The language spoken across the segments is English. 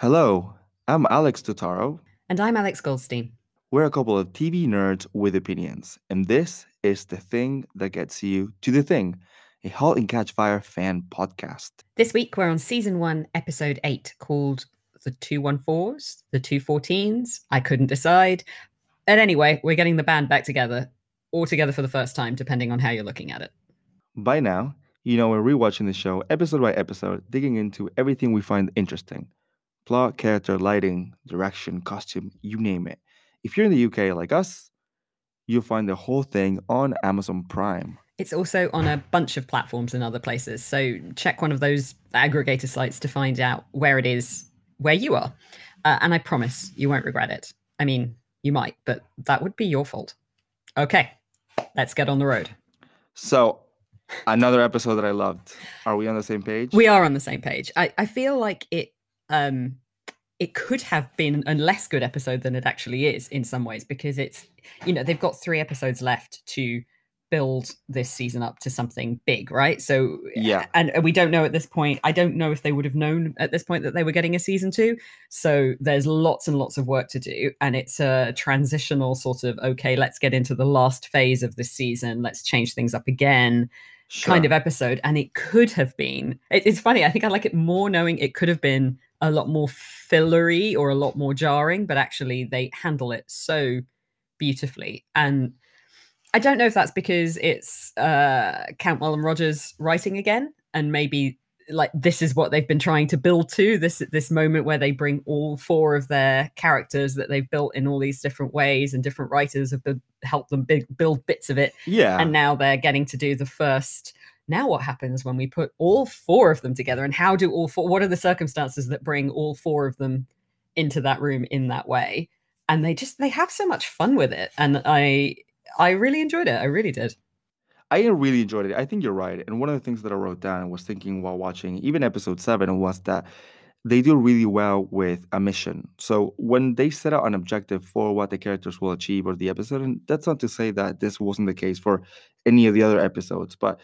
Hello, I'm Alex Totaro. And I'm Alex Goldstein. We're a couple of TV nerds with opinions, and this is the thing that gets you to the thing, a Halt and Catch Fire fan podcast. This week we're on season one, episode eight, called The 214s, The 214s. I couldn't decide. And anyway, we're getting the band back together, all together for the first time, depending on how you're looking at it. By now, you know we're rewatching the show episode by episode, digging into everything we find interesting plot, character, lighting, direction, costume, you name it. If you're in the UK like us, you'll find the whole thing on Amazon Prime. It's also on a bunch of platforms and other places. So check one of those aggregator sites to find out where it is where you are. Uh, and I promise you won't regret it. I mean, you might, but that would be your fault. Okay, let's get on the road. So, another episode that I loved. Are we on the same page? We are on the same page. I, I feel like it um it could have been a less good episode than it actually is in some ways because it's you know they've got three episodes left to build this season up to something big right? So Yeah. and we don't know at this point i don't know if they would have known at this point that they were getting a season two. So there's lots and lots of work to do and it's a transitional sort of okay let's get into the last phase of this season. Let's change things up again kind of episode. And it could have been it- it's funny i think i like it more knowing it could have been a lot more fillery or a lot more jarring but actually they handle it so beautifully and i don't know if that's because it's uh cantwell and rogers writing again and maybe like this is what they've been trying to build to this this moment where they bring all four of their characters that they've built in all these different ways and different writers have been, helped them big, build bits of it Yeah. and now they're getting to do the first now what happens when we put all four of them together and how do all four what are the circumstances that bring all four of them into that room in that way and they just they have so much fun with it and i i really enjoyed it i really did I really enjoyed it. I think you're right. And one of the things that I wrote down was thinking while watching even episode seven was that they do really well with a mission. So when they set out an objective for what the characters will achieve or the episode, and that's not to say that this wasn't the case for any of the other episodes, but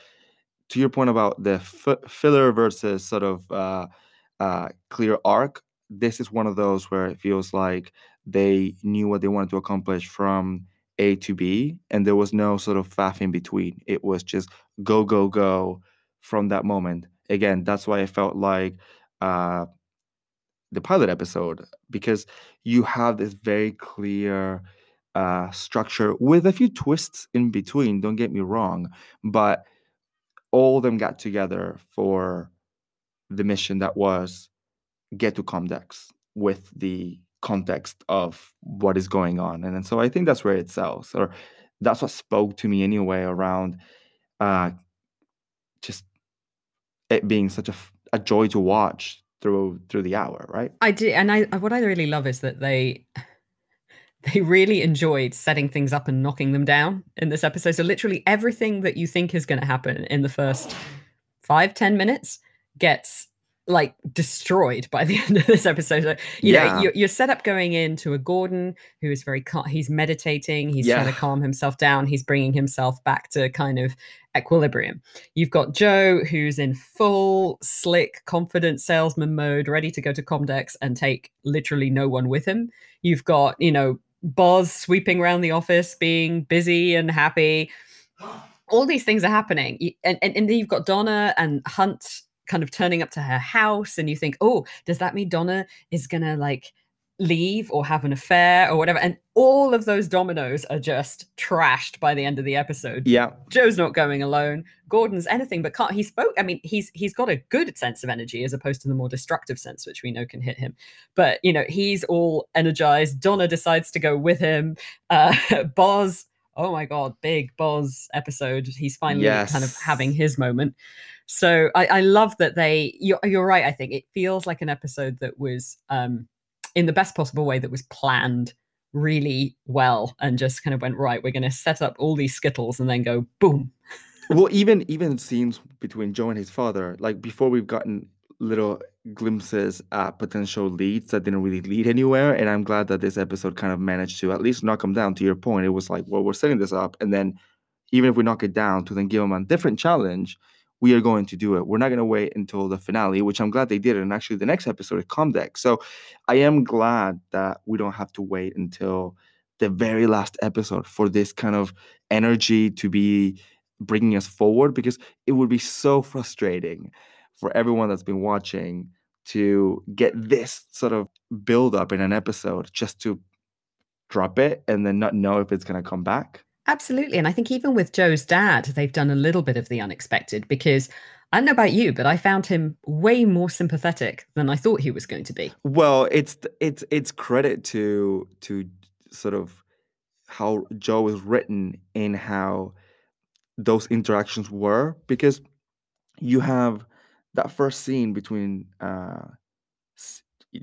to your point about the f- filler versus sort of uh, uh, clear arc, this is one of those where it feels like they knew what they wanted to accomplish from A to B, and there was no sort of faff in between. It was just go, go, go from that moment. Again, that's why I felt like uh, the pilot episode, because you have this very clear uh, structure with a few twists in between, don't get me wrong, but all of them got together for the mission that was get to Comdex with the context of what is going on. And, then so I think that's where it sells, or that's what spoke to me anyway around uh, just it being such a, a joy to watch through through the hour, right? i did and i what i really love is that they they really enjoyed setting things up and knocking them down in this episode. So literally everything that you think is going to happen in the first five ten minutes gets like destroyed by the end of this episode. So, you Yeah. know you're, you're set up going into a gordon who is very cal- he's meditating he's trying to calm himself down he's bringing himself back to kind of equilibrium. You've got joe who's in full slick confident salesman mode ready to go to comdex and take literally no one with him. You've got you know boz sweeping around the office being busy and happy. All these things are happening. And, and, and then you've got donna and hunt kind of turning up to her house and you think oh does that mean donna is gonna like leave or have an affair or whatever and all of those dominoes are just trashed by the end of the episode. Yeah, joe's not going alone. Gordon's anything but can't he spoke i mean he's he's got a good sense of energy as opposed to the more destructive sense which we know can hit him. But you know he's all energized. Donna decides to go with him. Uh boz oh my god big boz episode. He's finally kind of having his moment. So I, I love that they you're, you're right i think. It feels like an episode that was um in the best possible way that was planned really well and just kind of went right we're going to set up all these skittles and then go boom well, even even scenes between Joe and his father, like before we've gotten little glimpses at potential leads that didn't really lead anywhere. And I'm glad that this episode kind of managed to at least knock them down. To your point, it was like, well, we're setting this up, and then even if we knock it down, to then give them a different challenge we are going to do it. We're not going to wait until the finale, which I'm glad they did. And actually, the next episode is Comdex. So I am glad that we don't have to wait until the very last episode for this kind of energy to be bringing us forward because it would be so frustrating for everyone that's been watching to get this sort of build up in an episode just to drop it and then not know if it's going to come back. Absolutely. And I think even with Joe's dad, they've done a little bit of the unexpected because I don't know about you, but I found him way more sympathetic than I thought he was going to be. Well, it's it's it's credit to to sort of how Joe is written in how those interactions were because you have that first scene between uh,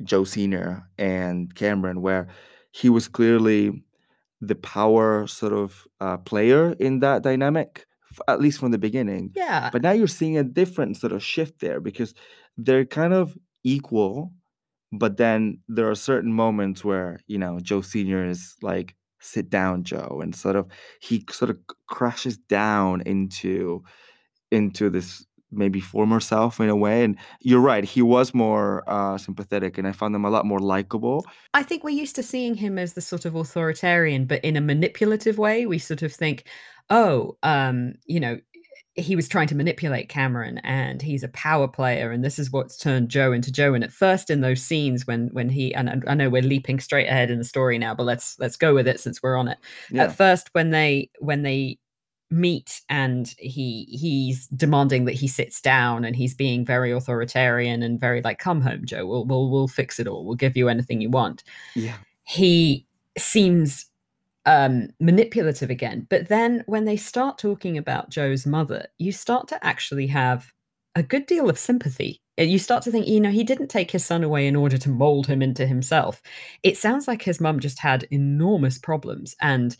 Joe Senior and Cameron where he was clearly the power sort of uh, player in that dynamic, at least from the beginning. Yeah. But now you're seeing a different sort of shift there because they're kind of equal, but then there are certain moments where, you know, Joe Sr. is like, sit down, Joe, and sort of he sort of crashes down into into this maybe former self in a way. And you're right, he was more uh, sympathetic, and I found him a lot more likable. I think we're used to seeing him as the sort of authoritarian, but in a manipulative way. We sort of think, oh, um, you know, he was trying to manipulate Cameron and he's a power player and this is what's turned Joe into Joe and at first in those scenes when when he and I know we're leaping straight ahead in the story now but let's let's go with it since we're on it. Yeah. At first when they when they meet and he he's demanding that he sits down and he's being very authoritarian and very like come home joe. We'll we'll, we'll fix it all. We'll give you anything you want. Yeah. He seems um manipulative again. But then when they start talking about joe's mother you start to actually have a good deal of sympathy. You start to think you know he didn't take his son away in order to mold him into himself. It sounds like his mum just had enormous problems. And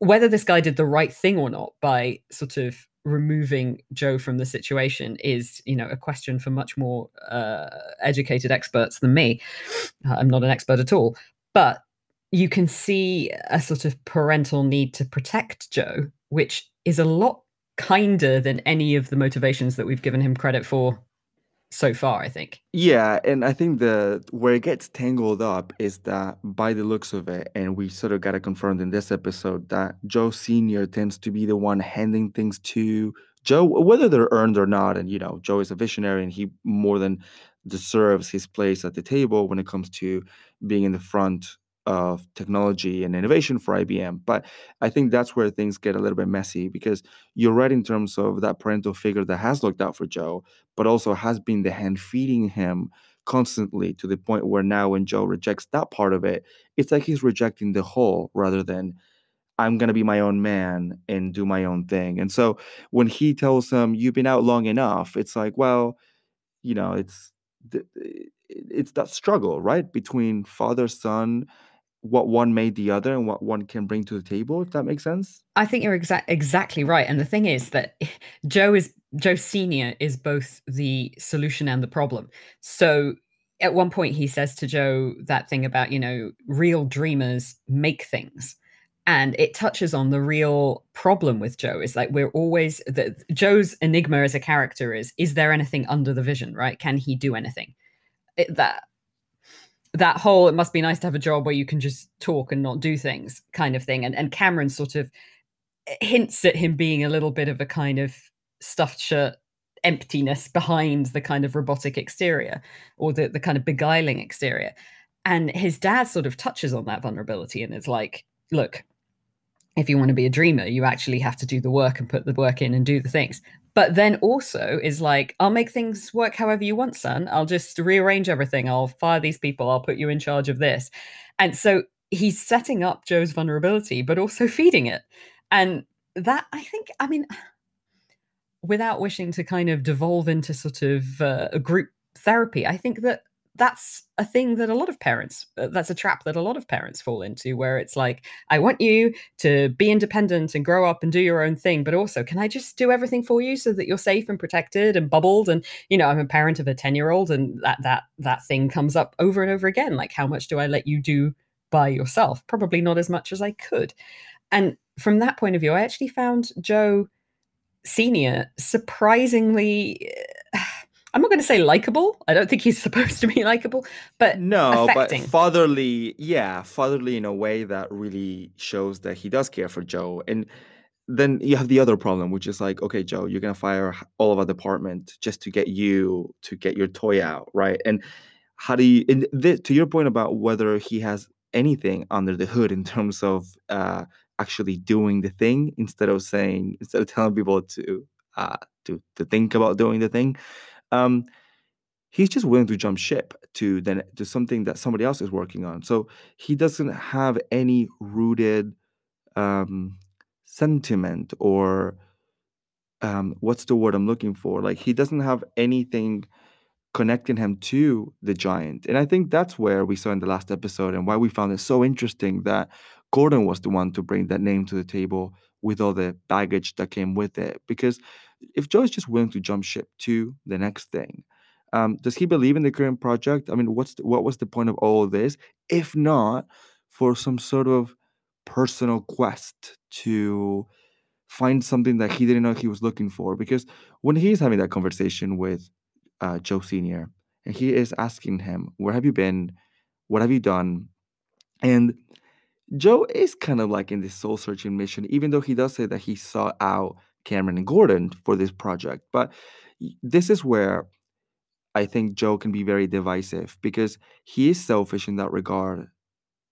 whether this guy did the right thing or not by sort of removing Joe from the situation is, you know, a question for much more uh, educated experts than me. I'm not an expert at all, but you can see a sort of parental need to protect Joe, which is a lot kinder than any of the motivations that we've given him credit for so far, I think. Yeah, and I think the where it gets tangled up is that by the looks of it, and we sort of got it confirmed in this episode that Joe Senior tends to be the one handing things to Joe, whether they're earned or not. And you know, Joe is a visionary, and he more than deserves his place at the table when it comes to being in the front of technology and innovation for IBM. But I think that's where things get a little bit messy because you're right in terms of that parental figure that has looked out for Joe, but also has been the hand feeding him constantly to the point where now when Joe rejects that part of it, it's like he's rejecting the whole rather than I'm going to be my own man and do my own thing. And so when he tells him, You've been out long enough, it's like, well, you know, it's it's that struggle, right? Between father, son, what one made the other and what one can bring to the table if that makes sense? I think you're exa- exactly right and the thing is that joe is joe senior is both the solution and the problem. So at one point he says to joe that thing about you know real dreamers make things and it touches on the real problem with joe. Is like we're always the, joe's enigma as a character is is there anything under the vision right? Can he do anything? It, that that whole it must be nice to have a job where you can just talk and not do things kind of thing. And and cameron sort of eh, hints at him being a little bit of a kind of stuffed shirt emptiness behind the kind of robotic exterior or the, the kind of beguiling exterior. And his dad sort of touches on that vulnerability and it's like look if you want to be a dreamer you actually have to do the work and put the work in and do the things but then also is like, I'll make things work however you want, son. I'll just rearrange everything. I'll fire these people. I'll put you in charge of this. And so he's setting up Joe's vulnerability, but also feeding it. And that, I think, I mean, without wishing to kind of devolve into sort of uh, a group therapy, I think that that's a thing that a lot of parents uh, that's a trap that a lot of parents fall into where it's like i want you to be independent and grow up and do your own thing but also can i just do everything for you so that you're safe and protected and bubbled and you know i'm a parent of a 10 year old and that that that thing comes up over and over again like how much do i let you do by yourself probably not as much as i could and from that point of view i actually found joe Senior surprisingly. I'm not going to say likable. I don't think he's supposed to be likable, but no, affecting. but fatherly, yeah, fatherly in a way that really shows that he does care for Joe. And then you have the other problem, which is like, okay, Joe, you're gonna fire all of our department just to get you to get your toy out, right? And how do you? And th- to your point about whether he has anything under the hood in terms of uh, actually doing the thing instead of saying instead of telling people to uh, to to think about doing the thing um, he's just willing to jump ship to then to something that somebody else is working on. So he doesn't have any rooted um, sentiment or um, what's the word I'm looking for? Like he doesn't have anything connecting him to the giant. And I think that's where we saw in the last episode and why we found it so interesting that Gordon was the one to bring that name to the table with all the baggage that came with it. Because if Joe is just willing to jump ship to the next thing, um, does he believe in the current project? I mean, what's the, what was the point of all of this, if not for some sort of personal quest to find something that he didn't know he was looking for? Because when he's having that conversation with uh, Joe Senior, and he is asking him, "Where have you been? What have you done?" and Joe is kind of like in this soul searching mission, even though he does say that he sought out Cameron and Gordon for this project. But this is where I think Joe can be very divisive because he is selfish in that regard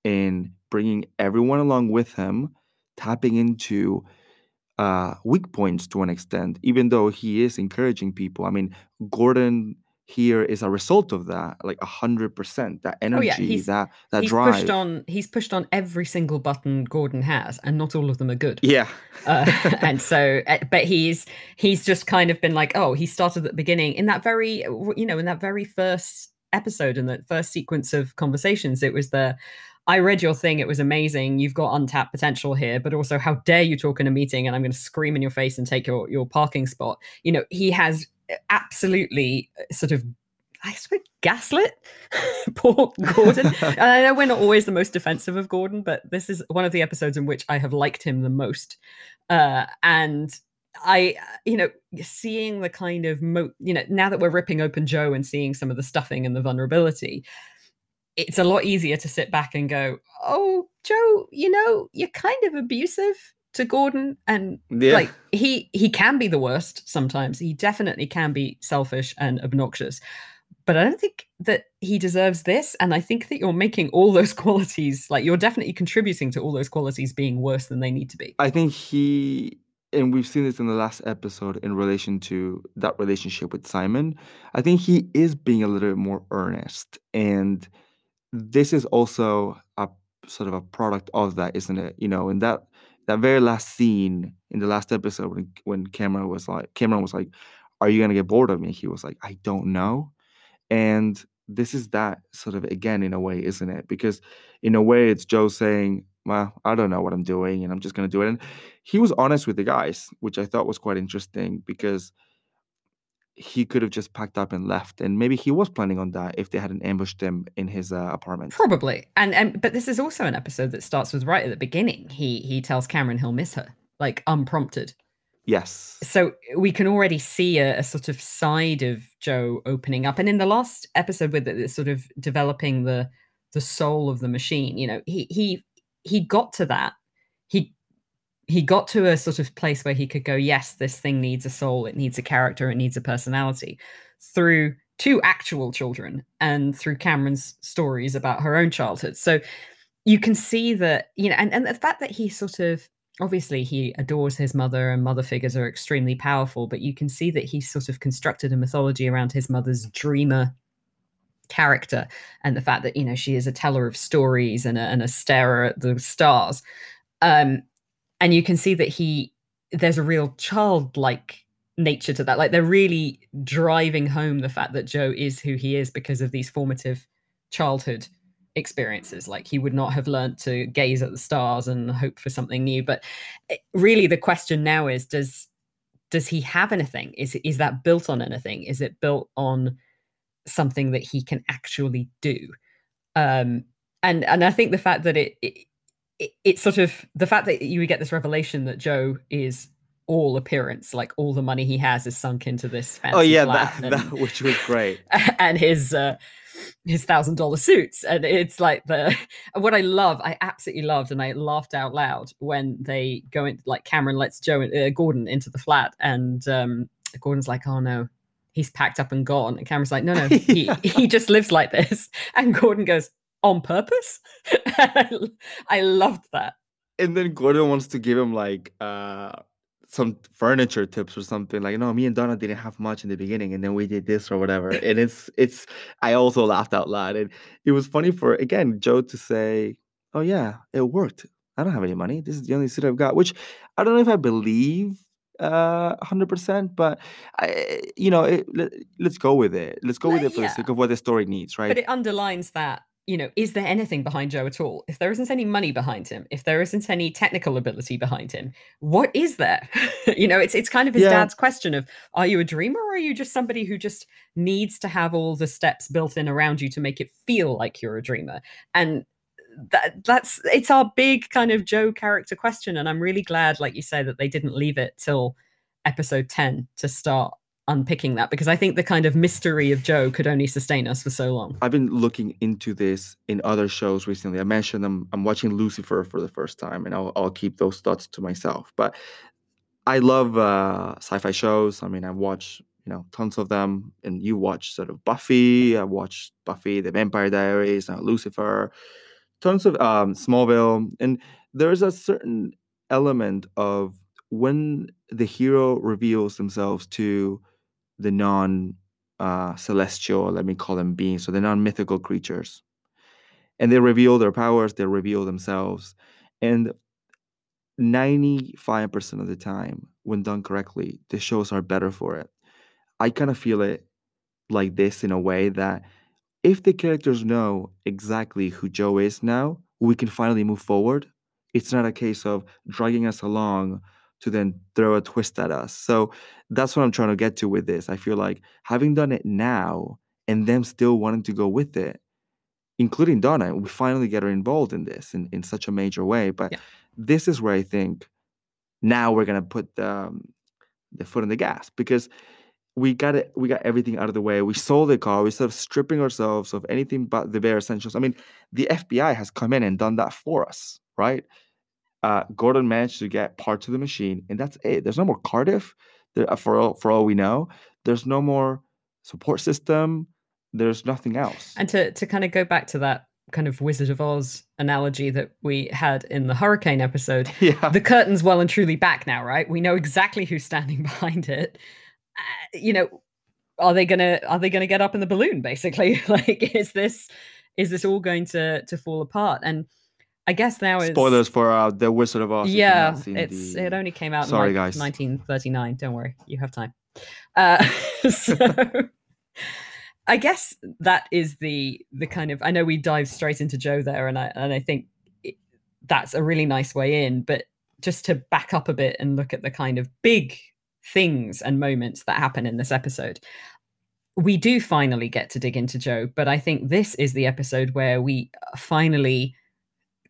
in bringing everyone along with him, tapping into uh, weak points to an extent, even though he is encouraging people. I mean, Gordon here is a result of that like a hundred percent that energy oh, yeah. that that he's drive pushed on he's pushed on every single button gordon has and not all of them are good yeah uh, and so eh, but he's he's just kind of been like oh he started at the beginning in that very you know in that very first episode in the first sequence of conversations it was the I read your thing. It was amazing. You've got untapped potential here, but also, how dare you talk in a meeting and I'm going to scream in your face and take your, your parking spot? You know, he has absolutely uh, sort of I suppose gaslit poor Gordon. and I know we're not always the most defensive of Gordon, but this is one of the episodes in which I have liked him the most. Uh, and I, you know, seeing the kind of, mo- you know, now that we're ripping open Joe and seeing some of the stuffing and the vulnerability, it's a lot easier to sit back and go, oh, Joe, you know, you're kind of abusive to Gordon and yeah. like he he can be the worst sometimes. He definitely can be selfish and obnoxious. But I don't think that he deserves this and I think that you're making all those qualities like you're definitely contributing to all those qualities being worse than they need to be. I think he and we've seen this in the last episode in relation to that relationship with Simon. I think he is being a little bit more earnest and this is also a sort of a product of that, isn't it? You know, in that that very last scene in the last episode when when Cameron was like Cameron was like, "Are you gonna get bored of me?" He was like, "I don't know," and this is that sort of again in a way, isn't it? Because in a way, it's Joe saying, "Well, I don't know what I'm doing, and I'm just gonna do it." And he was honest with the guys, which I thought was quite interesting because he could have just packed up and left and maybe he was planning on that if they hadn't ambushed him in his uh, apartment. Probably. And and but this is also an episode that starts with right at the beginning. He he tells cameron he'll miss her like unprompted. Yes. So we can already see a, a sort of side of joe opening up. And in the last episode with it sort of developing the the soul of the machine you know he he he got to that he got to a sort of place where he could go, yes, this thing needs a soul, it needs a character, it needs a personality through two actual children and through Cameron's stories about her own childhood. So you can see that, you know, and, and the fact that he sort of obviously he adores his mother and mother figures are extremely powerful, but you can see that he sort of constructed a mythology around his mother's dreamer character and the fact that you know she is a teller of stories and a, and a starer at the stars um and you can see that he there's a real childlike nature to that. Like they're really driving home the fact that joe is who he is because of these formative childhood experiences. Like he would not have learned to gaze at the stars and hope for something new. But eh, really the question now is does does he have anything? Is is that built on anything? Is it built on something that he can actually do? Um and and i think the fact that it, it it's sort of the fact that you would get this revelation that Joe is all appearance. Like all the money he has is sunk into this fancy Oh yeah, that, and, that which was great. and his uh, his thousand dollar suits. And it's like the what I love, I absolutely loved, and I laughed out loud when they go in. Like Cameron lets Joe uh, Gordon into the flat, and um, Gordon's like, "Oh no." He's packed up and gone. And Cameron's like, no, no, he, Yeah. he just lives like this. And Gordon goes, on purpose? I loved that. and then Gordon wants to give him like uh some furniture tips or something like no me and Donna didn't have much in the beginning and then we did this or whatever. And it's it's I also laughed out loud. And it was funny for again Joe to say oh yeah it worked. I don't have any money. This is the only suit I've got which I don't know if I believe uh 100% but I you know it, let, us go with it. Let's go with it for the sake of what the story needs right? But it underlines that, you know, is there anything behind Joe at all? If there isn't any money behind him, if there isn't any technical ability behind him, what is there? you know, it's it's kind of his Yeah. dad's question of are you a dreamer or are you just somebody who just needs to have all the steps built in around you to make it feel like you're a dreamer? And that that's it's our big kind of Joe character question. And I'm really glad, like you say, that they didn't leave it till episode 10 to start unpicking that because I think the kind of mystery of Joe could only sustain us for so long. I've been looking into this in other shows recently. I mentioned I'm I'm watching Lucifer for the first time, and I'll I'll keep those thoughts to myself. But I love uh, sci-fi shows. I mean, I watch you know tons of them, and you watch sort of Buffy. I watched Buffy, The Vampire Diaries, now Lucifer, tons of um, Smallville, and there's a certain element of when the hero reveals themselves to the non uh, celestial, let me call them beings, so the non mythical creatures. And they reveal their powers, they reveal themselves. And 95% of the time, when done correctly, the shows are better for it. I kind of feel it like this in a way that if the characters know exactly who Joe is now, we can finally move forward. It's not a case of dragging us along to then throw a twist at us. So that's what I'm trying to get to with this. I feel like having done it now and them still wanting to go with it, including Donna, we finally get her involved in this in, in such a major way. But Yeah. this is where I think now we're gonna put the, um, the foot on the gas because we got it we got everything out of the way we sold the car we started stripping ourselves of anything but the bare essentials i mean the fbi has come in and done that for us right uh, gordon managed to get parts of the machine and that's it there's no more cardiff there, uh, for all for all we know there's no more support system there's nothing else And to to kind of go back to that kind of Wizard of Oz analogy that we had in the hurricane episode, yeah the curtain's well and truly back now, right? We know exactly who's standing behind it. Uh, you know, are they gonna are they gonna get up in the balloon? Basically, like is this is this all going to to fall apart? And I guess now is spoilers for uh, the wizard of oz yeah, it's the- it only came out Sorry, in like guys. 1939. Don't worry, you have time. Uh, so I guess that is the the kind of I know we dive straight into Joe there, and I and I think it, that's a really nice way in. But just to back up a bit and look at the kind of big things and moments that happen in this episode. We do finally get to dig into Joe, but I think this is the episode where we finally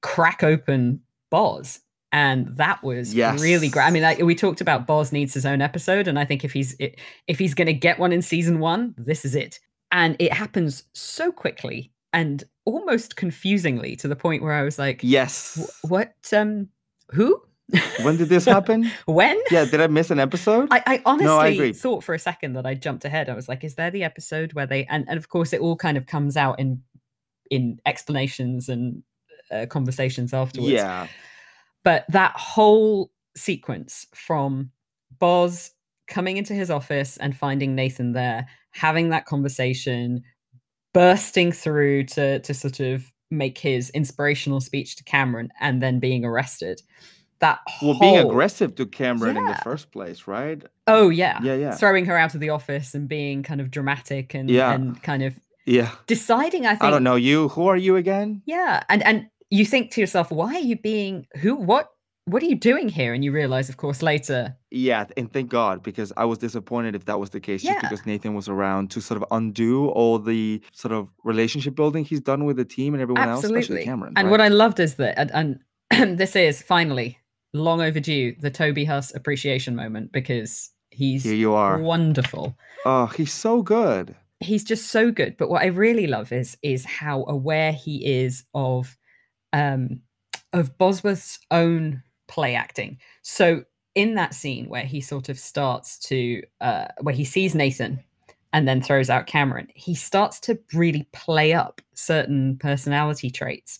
crack open Boz. And that was really great. I mean, like, we talked about Boz needs his own episode, and I think if he's if he's going to get one in season one, this is it. And it happens so quickly and almost confusingly to the point where I was like, yes "What? Um, who? when did this happen when?" yeah did i miss an episode I, I honestly agree. thought for a second that I jumped ahead. I was like, is there the episode where they and, and of course it all kind of comes out in in explanations and uh, conversations afterwards. yeah But that whole sequence from Boz coming into his office and finding Nathan there, having that conversation, bursting through to to sort of make his inspirational speech to Cameron and then being arrested. That well being aggressive to cameron in the first place right Oh yeah. Yeah, yeah. Throwing her out of the office and being kind of dramatic and Yeah. and kind of yeah deciding I think i don't know you who are you again Yeah. And and you think to yourself, why are you being who what what are you doing here? And you realize, of course, later, Yeah, and thank God because I was disappointed if that was the case, just Yeah. because Nathan was around to sort of undo all the sort of relationship building he's done with the team and everyone else, especially. Cameron. and right? what I loved is that and, and this is finally long overdue the Toby Huss appreciation moment because he's Here you are. wonderful. Oh, he's so good. He's just so good. But what I really love is is how aware he is of um of Bosworth's own play acting. So in that scene where he sort of starts to uh where he sees Nathan and then throws out Cameron, he starts to really play up certain personality traits,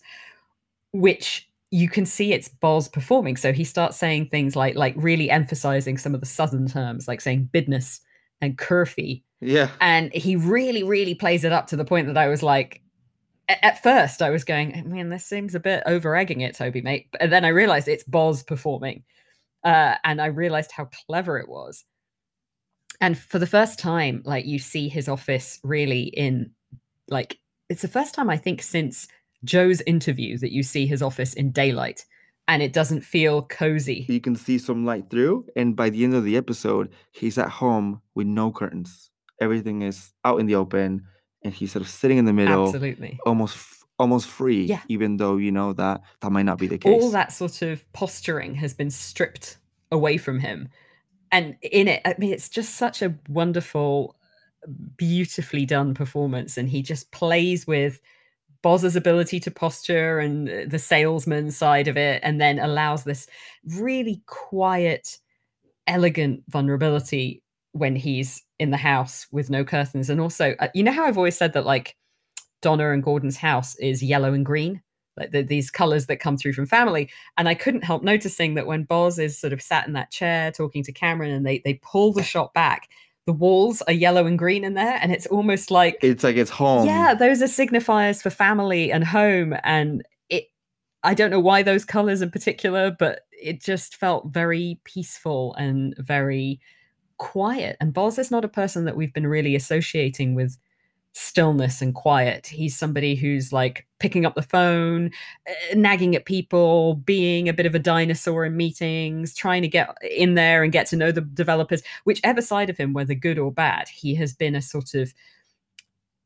which you can see it's Boz performing. So he starts saying things like like really emphasizing some of the southern terms, like saying bidness and curfy. Yeah. And he really, really plays it up to the point that I was like, at first I was going, man, this seems a bit over egging it, Toby, mate. And then I realized it's Boz performing. Uh, and I realized how clever it was. And for the first time, like you see his office really in like it's the first time I think since Joe's interview that you see his office in daylight and it doesn't feel cozy. You can see some light through, and by the end of the episode, he's at home with no curtains. Everything is out in the open, and he's sort of sitting in the middle, Absolutely. almost almost free. Yeah. Even though you know that that might not be the case. All that sort of posturing has been stripped away from him. And in it, I mean, it's just such a wonderful, beautifully done performance. And he just plays with Boz's ability to posture and the salesman side of it, and then allows this really quiet, elegant vulnerability when he's in the house with no curtains. And also, uh, you know how I've always said that like Donna and Gordon's house is yellow and green, like the, these colors that come through from family. And I couldn't help noticing that when Boz is sort of sat in that chair talking to Cameron, and they they pull the shot back, the walls are yellow and green in there, and it's almost like it's like it's home. yeah, those are signifiers for family and home. And it, I don't know why those colors in particular, but it just felt very peaceful and very quiet. And Boz is not a person that we've been really associating with stillness and quiet. He's somebody who's like picking up the phone, uh, nagging at people, being a bit of a dinosaur in meetings, trying to get in there and get to know the developers, whichever side of him, whether good or bad, he has been a sort of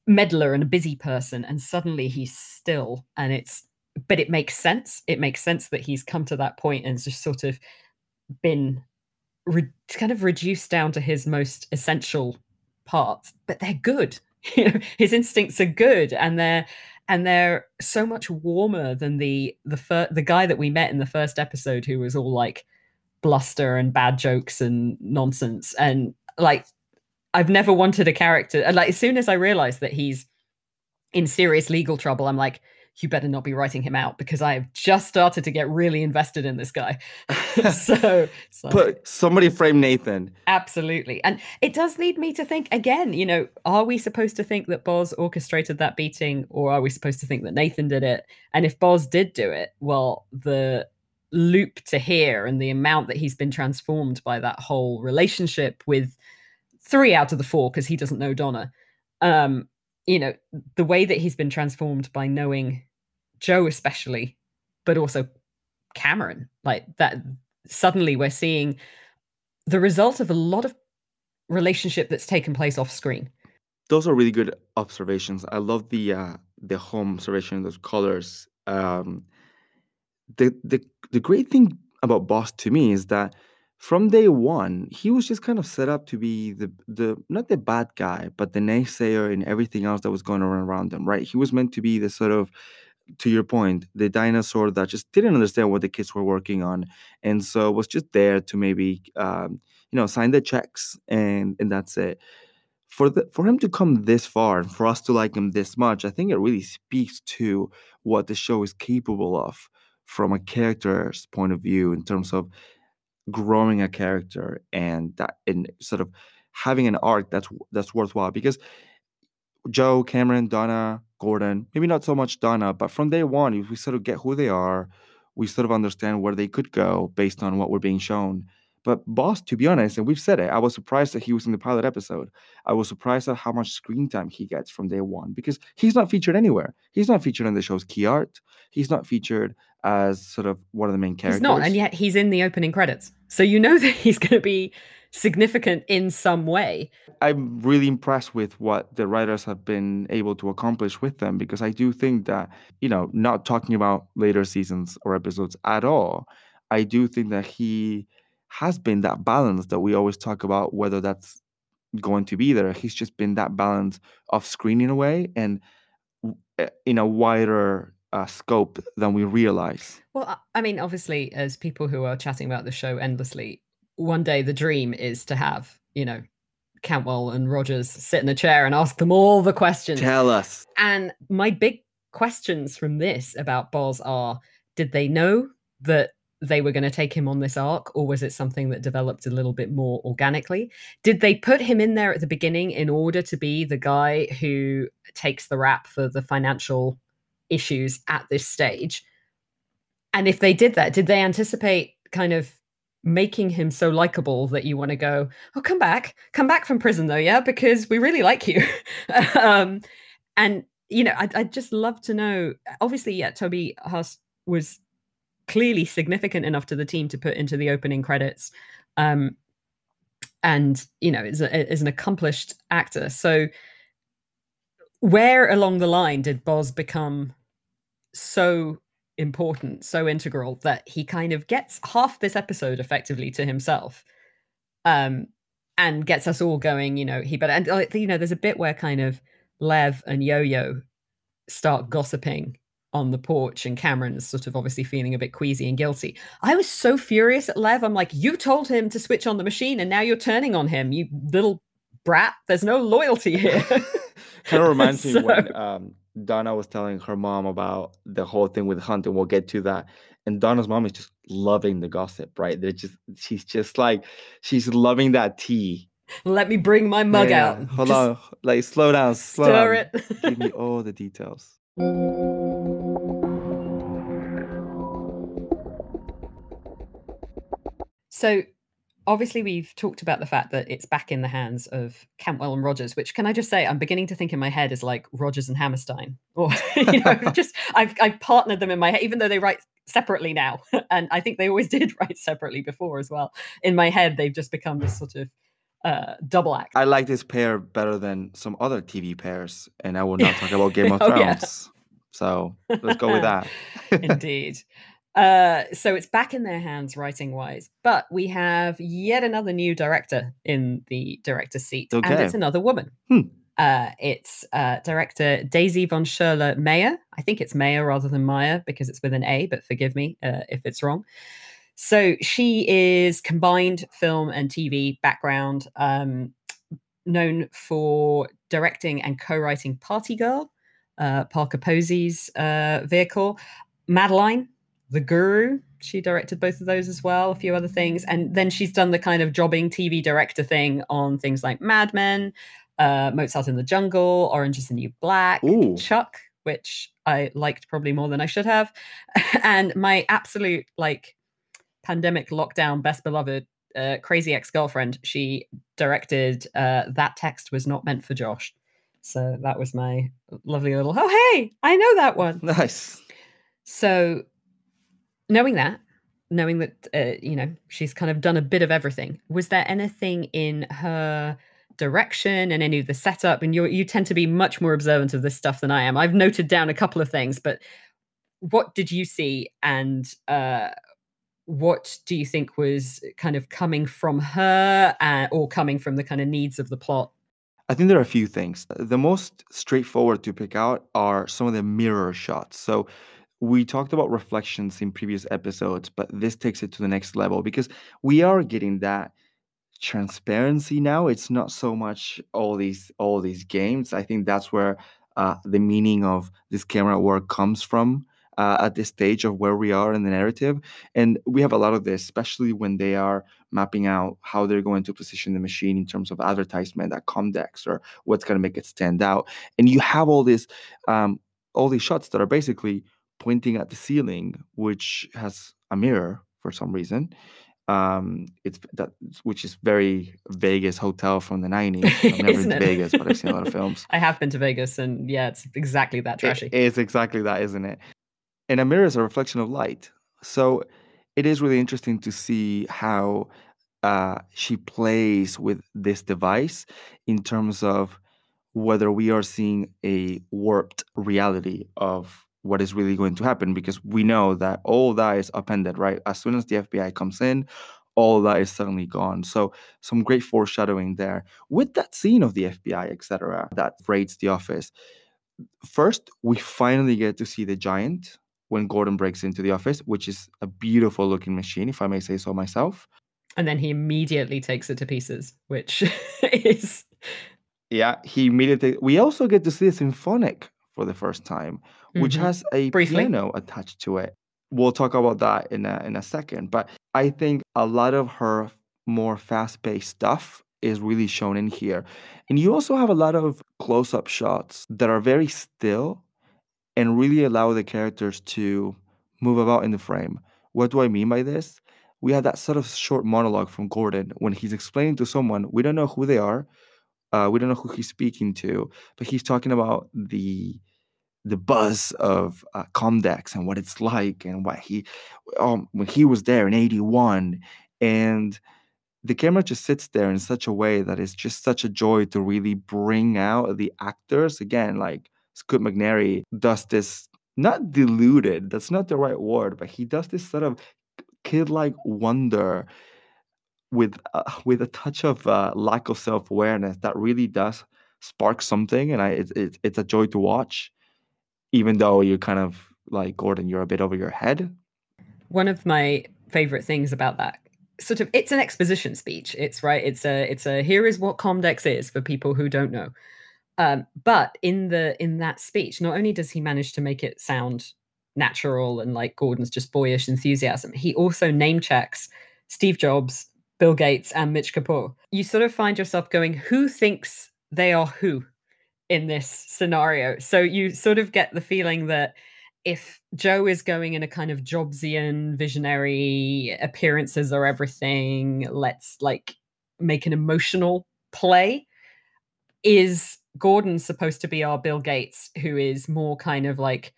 meddler and a busy person and suddenly he's still and it's but it makes sense it makes sense that he's come to that point and just sort of been re- kind of reduced down to his most essential parts but they're good you know his instincts are good and they're and they're so much warmer than the the fir- the guy that we met in the first episode who was all like bluster and bad jokes and nonsense and like I've never wanted a character. Like as soon as I realized that he's in serious legal trouble, I'm like, you better not be writing him out because I have just started to get really invested in this guy. so, so But somebody frame Nathan. absolutely, and it does lead me to think again. You know, are we supposed to think that Boz orchestrated that beating, or are we supposed to think that Nathan did it? And if Boz did do it, well, the loop to here and the amount that he's been transformed by that whole relationship with three out of the four because he doesn't know Donna. Um, you know, the way that he's been transformed by knowing Joe, especially, but also Cameron, like that. Suddenly, we're seeing the result of a lot of relationship that's taken place off screen. Those are really good observations. I love the uh, the home observation, those colors. Um, the the the great thing about Boz to me is that from day one, he was just kind of set up to be the the not the bad guy, but the naysayer and everything else that was going on around him, right? He was meant to be the sort of to your point, the dinosaur that just didn't understand what the kids were working on, and so was just there to maybe um, you know sign the checks and and that's it. For the for him to come this far and for us to like him this much, I think it really speaks to what the show is capable of from a character's point of view in terms of growing a character and that and sort of having an arc that's that's worthwhile because Joe, Cameron, Donna, Gordon, maybe not so much Donna, but from day one, if we sort of get who they are, we sort of understand where they could go based on what we're being shown. But Boz, to be honest, and we've said it, I was surprised that he was in the pilot episode. I was surprised at how much screen time he gets from day one because he's not featured anywhere. He's not featured in the show's key art. He's not featured as sort of one of the main characters. He's not, and yet he's in the opening credits. So you know that he's going to be significant in some way. I'm really impressed with what the writers have been able to accomplish with them because I do think that, you know, not talking about later seasons or episodes at all, I do think that he has been that balance that we always talk about, whether that's going to be there. He's just been that balance of screening away and eh, in a wider uh, scope than we realize. Well, I mean, obviously, as people who are chatting about the show endlessly, one day the dream is to have, you know, Cantwell and Rogers sit in a chair and ask them all the questions. Tell us. And my big questions from this about Boz are did they know that they were going to take him on this arc, or was it something that developed a little bit more organically? Did they put him in there at the beginning in order to be the guy who takes the rap for the financial issues at this stage? And if they did that, did they anticipate kind of making him so likable that you want to go, oh, come back, come back from prison though, yeah, because we really like you. um, and you know, I'd, I'd, just love to know. Obviously, yeah, Toby Huss was clearly significant enough to the team to put into the opening credits, um, and you know, is, a, is an accomplished actor. So, where along the line did Boz become so important, so integral that he kind of gets half this episode effectively to himself. Um, and gets us all going, you know, he but and you know, there's a bit where kind of Lev and Yo-Yo start gossiping on the porch and Cameron's sort of obviously feeling a bit queasy and guilty. I was so furious at Lev. I'm like, you told him to switch on the machine and now you're turning on him, you little brat. There's no loyalty here. kind of reminds so, me when um, Donna was telling her mom about the whole thing with Hunt, and we'll get to that. And Donna's mom is just loving the gossip, right? They're just she's just like she's loving that tea. Let me bring my mug yeah, out. Hold just on, like slow down, slow stir down. it. Give me all the details. So obviously we've talked about the fact that it's back in the hands of Cantwell and Rogers, which can I just say I'm beginning to think in my head is like Rogers and Hammerstein, or you know, just I've I've partnered them in my head, even though they write separately now, and I think they always did write separately before as well. In my head, they've just become this sort of uh, double act. I like this pair better than some other TV pairs, and I will not talk about Game of Thrones. oh, yeah. So let's go with that. Indeed. Uh, so it's back in their hands writing wise. But we have yet another new director in the director's seat, okay. and it's another woman. Hmm. Uh, it's uh, director Daisy von Scherler Mayer. I think it's Meyer rather than Meyer because it's with an A, but forgive me uh, if it's wrong. So she is combined film and TV background, um, known for directing and co writing Party Girl, uh, Parker Posey's uh, vehicle, Madeline, the Guru. She directed both of those as well, a few other things. And then she's done the kind of jobbing TV director thing on things like Mad Men, uh, Mozart in the Jungle, Orange is the New Black, Ooh. Chuck, which I liked probably more than I should have. and my absolute like pandemic lockdown best beloved uh, crazy ex-girlfriend she directed uh, that text was not meant for josh so that was my lovely little oh hey i know that one nice so knowing that, knowing that uh, you know she's kind of done a bit of everything, was there anything in her direction and any of the setup? And you you tend to be much more observant of this stuff than I am. I've noted down a couple of things, but what did you see and uh, what do you think was kind of coming from her uh, or coming from the kind of needs of the plot I think there are a few things. The most straightforward to pick out are some of the mirror shots. So we talked about reflections in previous episodes, but this takes it to the next level because we are getting that transparency now. It's not so much all these all these games. I think that's where uh, the meaning of this camera work comes from uh, at this stage of where we are in the narrative. And we have a lot of this, especially when they are mapping out how they're going to position the machine in terms of advertisement at Comdex or what's going to make it stand out. And you have all this, um, all these shots that are basically pointing at the ceiling, which has a mirror for some reason. Um, it's that which is very Vegas hotel from the 90s. I've never been to Vegas, but I've seen a lot of films. I have been to Vegas, and yeah, it's exactly that trashy. It is exactly that, isn't it? And a mirror is a reflection of light. So it is really interesting to see how uh, she plays with this device in terms of whether we are seeing a warped reality of what is really going to happen because we know that all that is upended, right? As soon as the FBI comes in, all that is suddenly gone. So some great foreshadowing there with that scene of the FBI, etc., that raids the office. First, we finally get to see the giant when Gordon breaks into the office, which is a beautiful looking machine, if I may say so myself. And then he immediately takes it to pieces, which is yeah, he immediately. We also get to see a symphonic for the first time, which Mhm. has a Briefly. piano attached to it. We'll talk about that in a in a second. But I think a lot of her more fast-paced stuff is really shown in here. And you also have a lot of close-up shots that are very still and really allow the characters to move about in the frame. What do I mean by this? We have that sort of short monologue from Gordon when he's explaining to someone, we don't know who they are, uh, we don't know who he's speaking to, but he's talking about the the buzz of uh, Comdex and what it's like and what he um, when he was there in 81 and the camera just sits there in such a way that it's just such a joy to really bring out the actors. Again like Scoot McNairy does this not diluted that's not the right word but he does this sort of kid-like wonder with uh, with a touch of uh, lack of self-awareness that really does spark something and I it's it's it's a joy to watch even though you're kind of like Gordon you're a bit over your head? One of my favorite things about that sort of it's an exposition speech. It's right it's a it's a here is what comdex is for people who don't know. Um but in the in that speech not only does he manage to make it sound natural and like gordon's just boyish enthusiasm he also name checks steve jobs bill gates and mitch Kapor. you sort of find yourself going who thinks they are who in this scenario so you sort of get the feeling that if Joe is going in a kind of Jobsian visionary appearances are everything, let's like make an emotional play. Is Gordon supposed to be our Bill Gates, who is more kind of like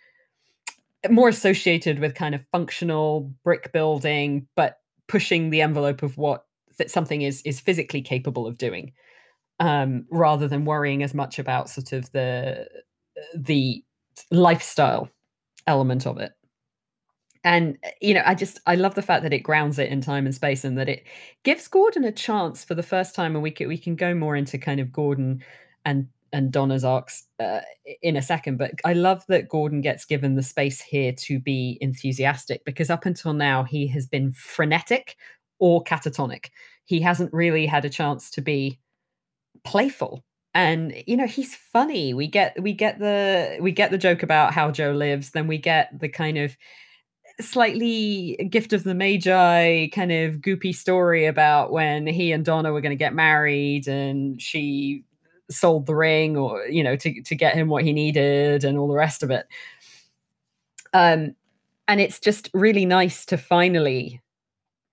more associated with kind of functional brick building, but pushing the envelope of what that something is is physically capable of doing, um, rather than worrying as much about sort of the the lifestyle element of it. And you know i just i love the fact that it grounds it in time and space and that it gives gordon a chance for the first time and we can we can go more into kind of gordon and and donna's arcs uh, in a second. But i love that gordon gets given the space here to be enthusiastic because up until now he has been frenetic or catatonic. He hasn't really had a chance to be playful. And you know he's funny. We get we get the we get the joke about how joe lives. Then we get the kind of slightly gift of the magi kind of goopy story about when he and donna were going to get married and she sold the ring or you know to, to get him what he needed and all the rest of it. Um and it's just really nice to finally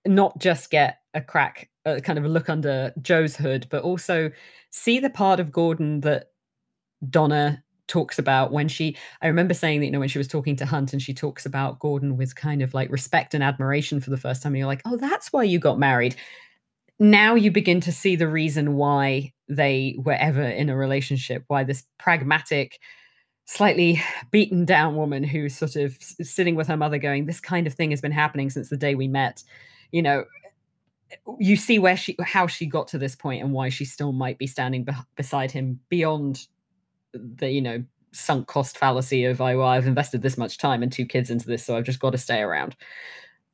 not just get a crack a kind of a look under joe's hood but also see the part of Gordon that Donna talks about when she I remember saying that you know when she was talking to Hunt and she talks about Gordon with kind of like respect and admiration for the first time and you're like oh that's why you got married. Now you begin to see the reason why they were ever in a relationship why this pragmatic slightly beaten down woman who's sort of sitting with her mother going this kind of thing has been happening since the day we met you know you see where she how she got to this point and why she still might be standing be- beside him beyond the you know sunk cost fallacy of I well I've invested this much time and two kids into this so I've just got to stay around.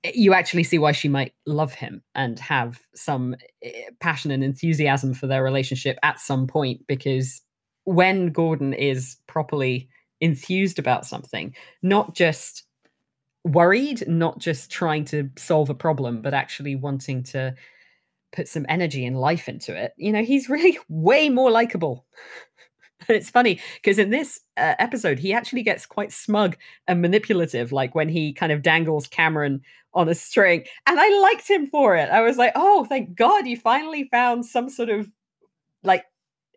Eh, you actually see why she might love him and have some eh, passion and enthusiasm for their relationship at some point because when Gordon is properly enthused about something not just worried, not just trying to solve a problem, but actually wanting to put some energy and life into it. You know, he's really way more likable. and it's funny because in this uh, episode, he actually gets quite smug and manipulative, like when he kind of dangles Cameron on a string. And I liked him for it. I was like, oh, thank God you finally found some sort of like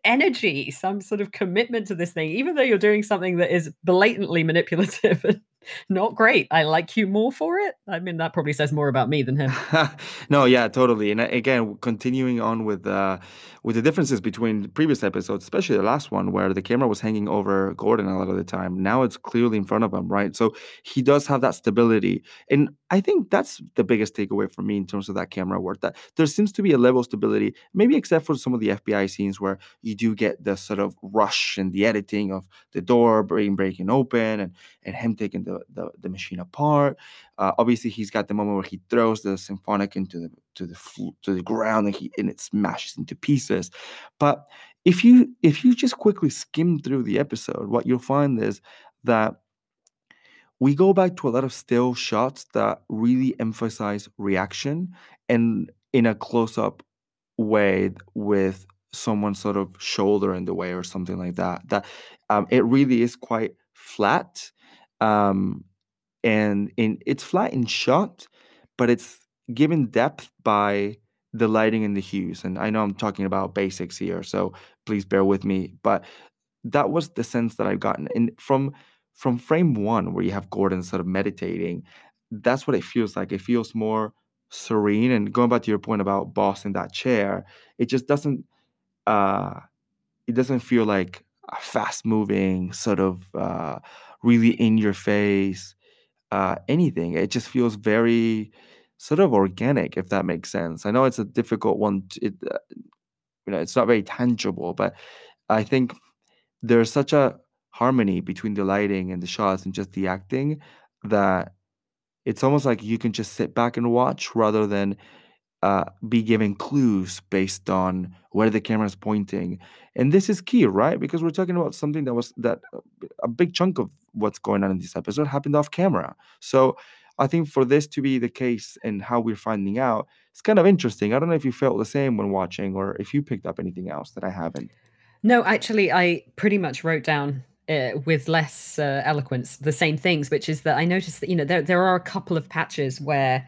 energy, some sort of commitment to this thing, even though you're doing something that is blatantly manipulative not great. I like you more for it. I mean, that probably says more about me than him. no, yeah, totally. And uh, again, continuing on with uh, with the differences between previous episodes, especially the last one where the camera was hanging over Gordon a lot of the time. Now it's clearly in front of him, right? So he does have that stability, and I think that's the biggest takeaway for me in terms of that camera work. That there seems to be a level of stability, maybe except for some of the FBI scenes where you do get the sort of rush and the editing of the door being breaking open and and him taking the the, the machine apart. Uh, obviously, he's got the moment where he throws the symphonic into the to the to the ground and he and it smashes into pieces. But if you if you just quickly skim through the episode, what you'll find is that we go back to a lot of still shots that really emphasize reaction and in a close up way with someone's sort of shoulder in the way or something like that. That um, it really is quite flat. Um, and in it's flat in shot, but it's given depth by the lighting and the hues. And I know I'm talking about basics here, so please bear with me. But that was the sense that I've gotten. And from from frame one, where you have Gordon sort of meditating, that's what it feels like. It feels more serene. And going back to your point about Boz in that chair, it just doesn't uh it doesn't feel like a fast moving, sort of uh really in your face uh, anything. It just feels very sort of organic, if that makes sense. I know it's a difficult one. To, it, uh, you know, it's not very tangible, but I think there's such a harmony between the lighting and the shots and just the acting that it's almost like you can just sit back and watch rather than uh, be given clues based on where the camera is pointing. And this is key, right? Because we're talking about something that was that uh, a big chunk of what's going on in this episode happened off camera. So I think for this to be the case and how we're finding out, it's kind of interesting. I don't know if you felt the same when watching or if you picked up anything else that I haven't. No, actually, I pretty much wrote down uh, with less uh, eloquence the same things, which is that I noticed that you know there there are a couple of patches where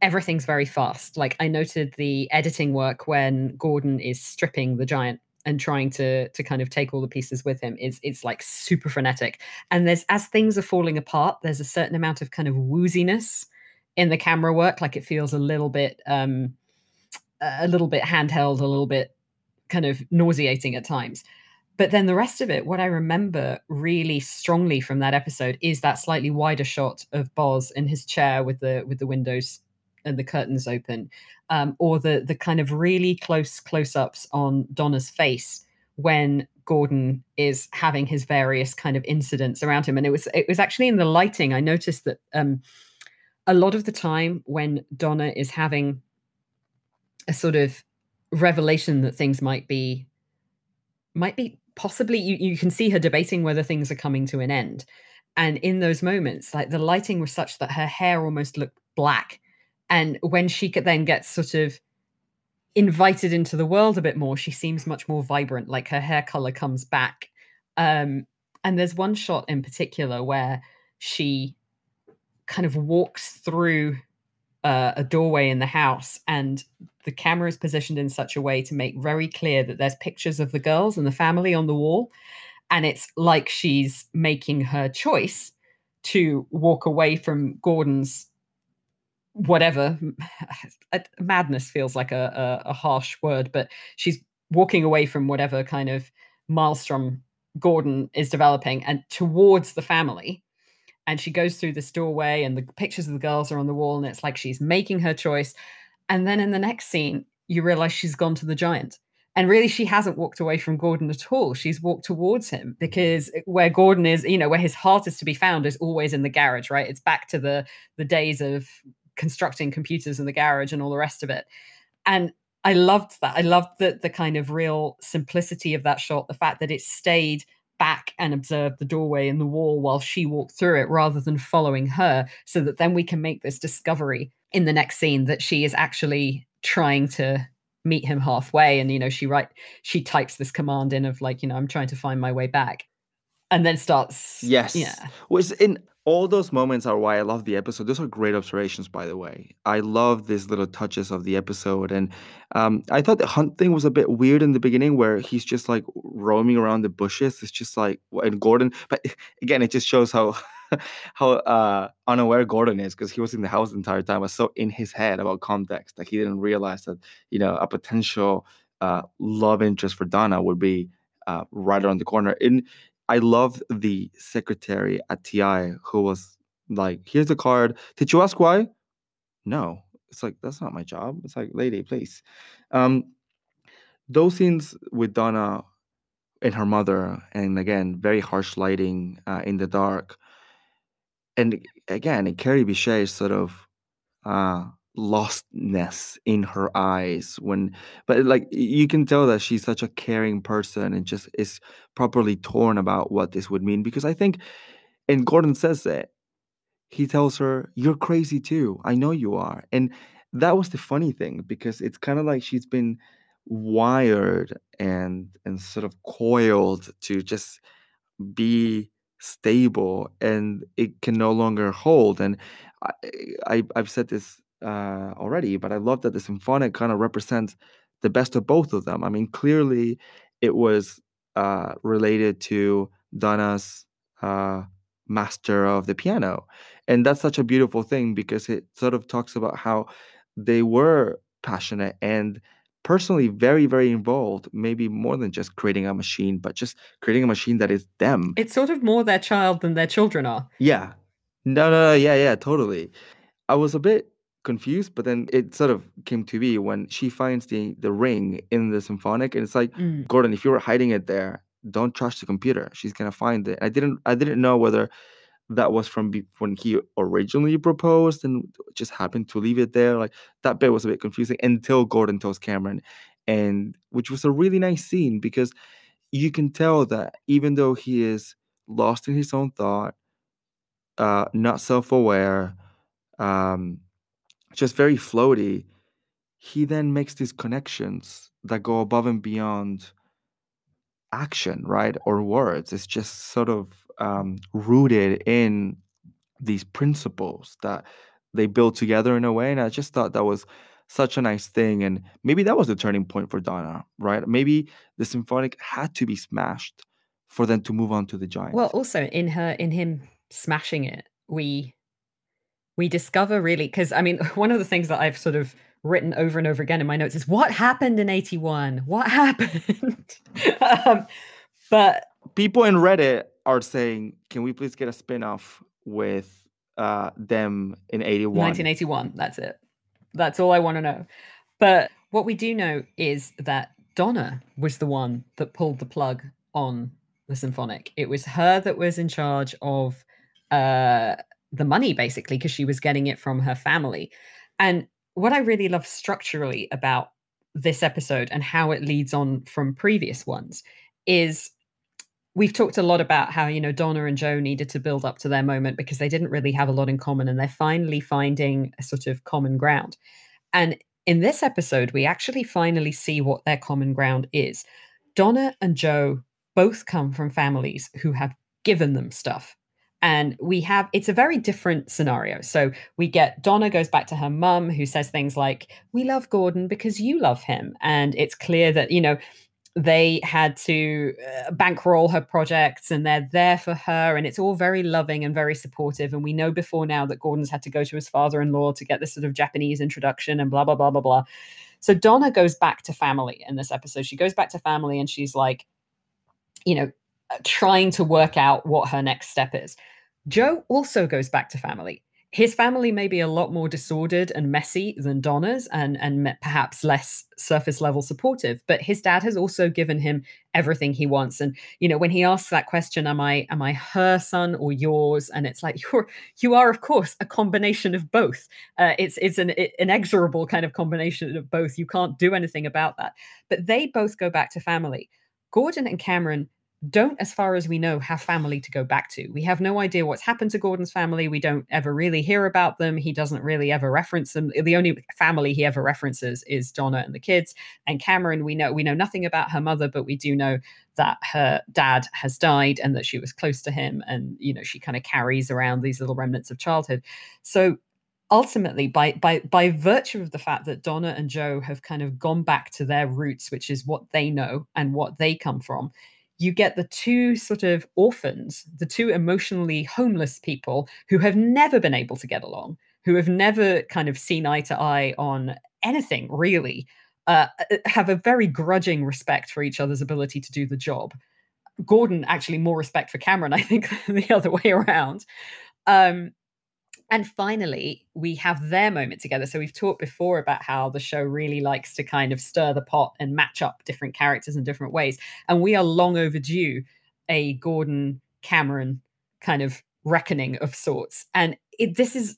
everything's very fast. Like I noted the editing work when Gordon is stripping the giant and trying to to kind of take all the pieces with him is it's like super frenetic. And there's as things are falling apart, there's a certain amount of kind of wooziness in the camera work. Like it feels a little bit um a little bit handheld, a little bit kind of nauseating at times. But then the rest of it, what I remember really strongly from that episode is that slightly wider shot of Boz in his chair with the with the windows and the curtains open, um, or the the kind of really close close ups on Donna's face when Gordon is having his various kind of incidents around him. And it was it was actually in the lighting. I noticed that um, a lot of the time when Donna is having a sort of revelation that things might be might be possibly you, you can see her debating whether things are coming to an end and in those moments like the lighting was such that her hair almost looked black and when she then gets sort of invited into the world a bit more, she seems much more vibrant. Like her hair color comes back. Um, and there's one shot in particular where she kind of walks through uh, a doorway in the house, and the camera is positioned in such a way to make very clear that there's pictures of the girls and the family on the wall. And it's like she's making her choice to walk away from Gordon's whatever madness feels like a, a, a, harsh word but she's walking away from whatever kind of maelstrom gordon is developing and towards the family. And she goes through this doorway and the pictures of the girls are on the wall and it's like she's making her choice. And then in the next scene you realize she's gone to the giant. And really she hasn't walked away from gordon at all. She's walked towards him because where gordon is you know where his heart is to be found is always in the garage right? It's back to the the days of constructing computers in the garage and all the rest of it. And I loved that. I loved the the kind of real simplicity of that shot, the fact that it stayed back and observed the doorway in the wall while she walked through it rather than following her, so that then we can make this discovery in the next scene that she is actually trying to meet him halfway and you know she write she types this command in of like you know i'm trying to find my way back and then starts yes yeah was in all those moments are why I love the episode. Those are great observations, by the way. I love these little touches of the episode, and um, I thought the hunt thing was a bit weird in the beginning, where he's just like roaming around the bushes. It's just like and Gordon, but again, it just shows how how uh, unaware Gordon is because he was in the house the entire time, was so in his head about Comdex that he didn't realize that you know a potential uh, love interest for Donna would be uh, right around the corner. And I love the secretary at TI who was like, "Here's the card. Did you ask why?" No. It's like that's not my job. It's like, lady, please. Um, those scenes with Donna and her mother, and again, very harsh lighting uh, in the dark. And again, Kerry Bishé's sort of uh, lostness in her eyes when, but like you can tell that she's such a caring person and just is properly torn about what this would mean. Because I think, and Gordon says it, he tells her, You're crazy too. I know you are. And that was the funny thing because it's kind of like she's been wired and and sort of coiled to just be stable and it can no longer hold and i, I i've said this uh already but i love that the symphonic kind of represents the best of both of them. I mean clearly it was uh related to donna's uh master of the piano and that's such a beautiful thing because it sort of talks about how they were passionate and personally very very involved maybe more than just creating a machine but just creating a machine that is them. It's sort of more their child than their children are. Yeah. No no, no yeah yeah totally. I was a bit confused but then it sort of came to be when she finds the the ring in the symphonic and it's like mm. gordon if you were hiding it there don't trust the computer she's gonna find it i didn't i didn't know whether that was from when he originally proposed and just happened to leave it there. Like that bit was a bit confusing until Gordon tells Cameron, and which was a really nice scene because you can tell that even though he is lost in his own thought, uh, not self-aware, um, just very floaty, he then makes these connections that go above and beyond action, right, or words. It's just sort of um, rooted in these principles that they build together in a way. And I just thought that was such a nice thing. And maybe that was the turning point for Donna, right? Maybe the symphonic had to be smashed for them to move on to the giant. Well, also in her, in him smashing it, we we discover really because I mean, one of the things that I've sort of written over and over again in my notes is what happened in 81 what happened um, but people in reddit are saying, "Can we please get a spin-off with uh, them in 81?" 1981. That's it. That's all I want to know. But what we do know is that Donna was the one that pulled the plug on the symphonic. It was her that was in charge of uh, the money, basically, because she was getting it from her family. And what I really love structurally about this episode and how it leads on from previous ones is we've talked a lot about how you know Donna and Joe needed to build up to their moment because they didn't really have a lot in common and they're finally finding a sort of common ground. And in this episode we actually finally see what their common ground is. Donna and Joe both come from families who have given them stuff. And we have, it's a very different scenario. So we get Donna goes back to her mum, who says things like, We love Gordon because you love him. And it's clear that, you know, they had to uh, bankroll her projects and they're there for her and it's all very loving and very supportive and we know before now that gordon's had to go to his father-in-law to get this sort of japanese introduction and blah blah blah blah blah so donna goes back to family in this episode she goes back to family and she's like you know uh, trying to work out what her next step is joe also goes back to family his family may be a lot more disordered and messy than Donna's and, and perhaps less surface level supportive. But his dad has also given him everything he wants. And, you know, when he asks that question, am I am I her son or yours? And it's like, you're you are, of course, a combination of both. Uh, it's it's an inexorable kind of combination of both. You can't do anything about that. But they both go back to family. Gordon and Cameron don't, as far as we know, have family to go back to. We have no idea what's happened to Gordon's family. We don't ever really hear about them. He doesn't really ever reference them. The only family he ever references is Donna and the kids. And Cameron, we know we know nothing about her mother, but we do know that her dad has died and that she was close to him. And you know, she kind of carries around these little remnants of childhood. So ultimately by by by virtue of the fact that Donna and Joe have kind of gone back to their roots which is what they know and what they come from you get the two sort of orphans, the two emotionally homeless people who have never been able to get along, who have never kind of seen eye to eye on anything really, uh, uh have a very grudging respect for each other's ability to do the job. Gordon actually more respect for Cameron, I think, the other way around. Um, and finally, we have their moment together. So we've talked before about how the show really likes to kind of stir the pot and match up different characters in different ways. And we are long overdue a Gordon Cameron kind of reckoning of sorts. And it, this is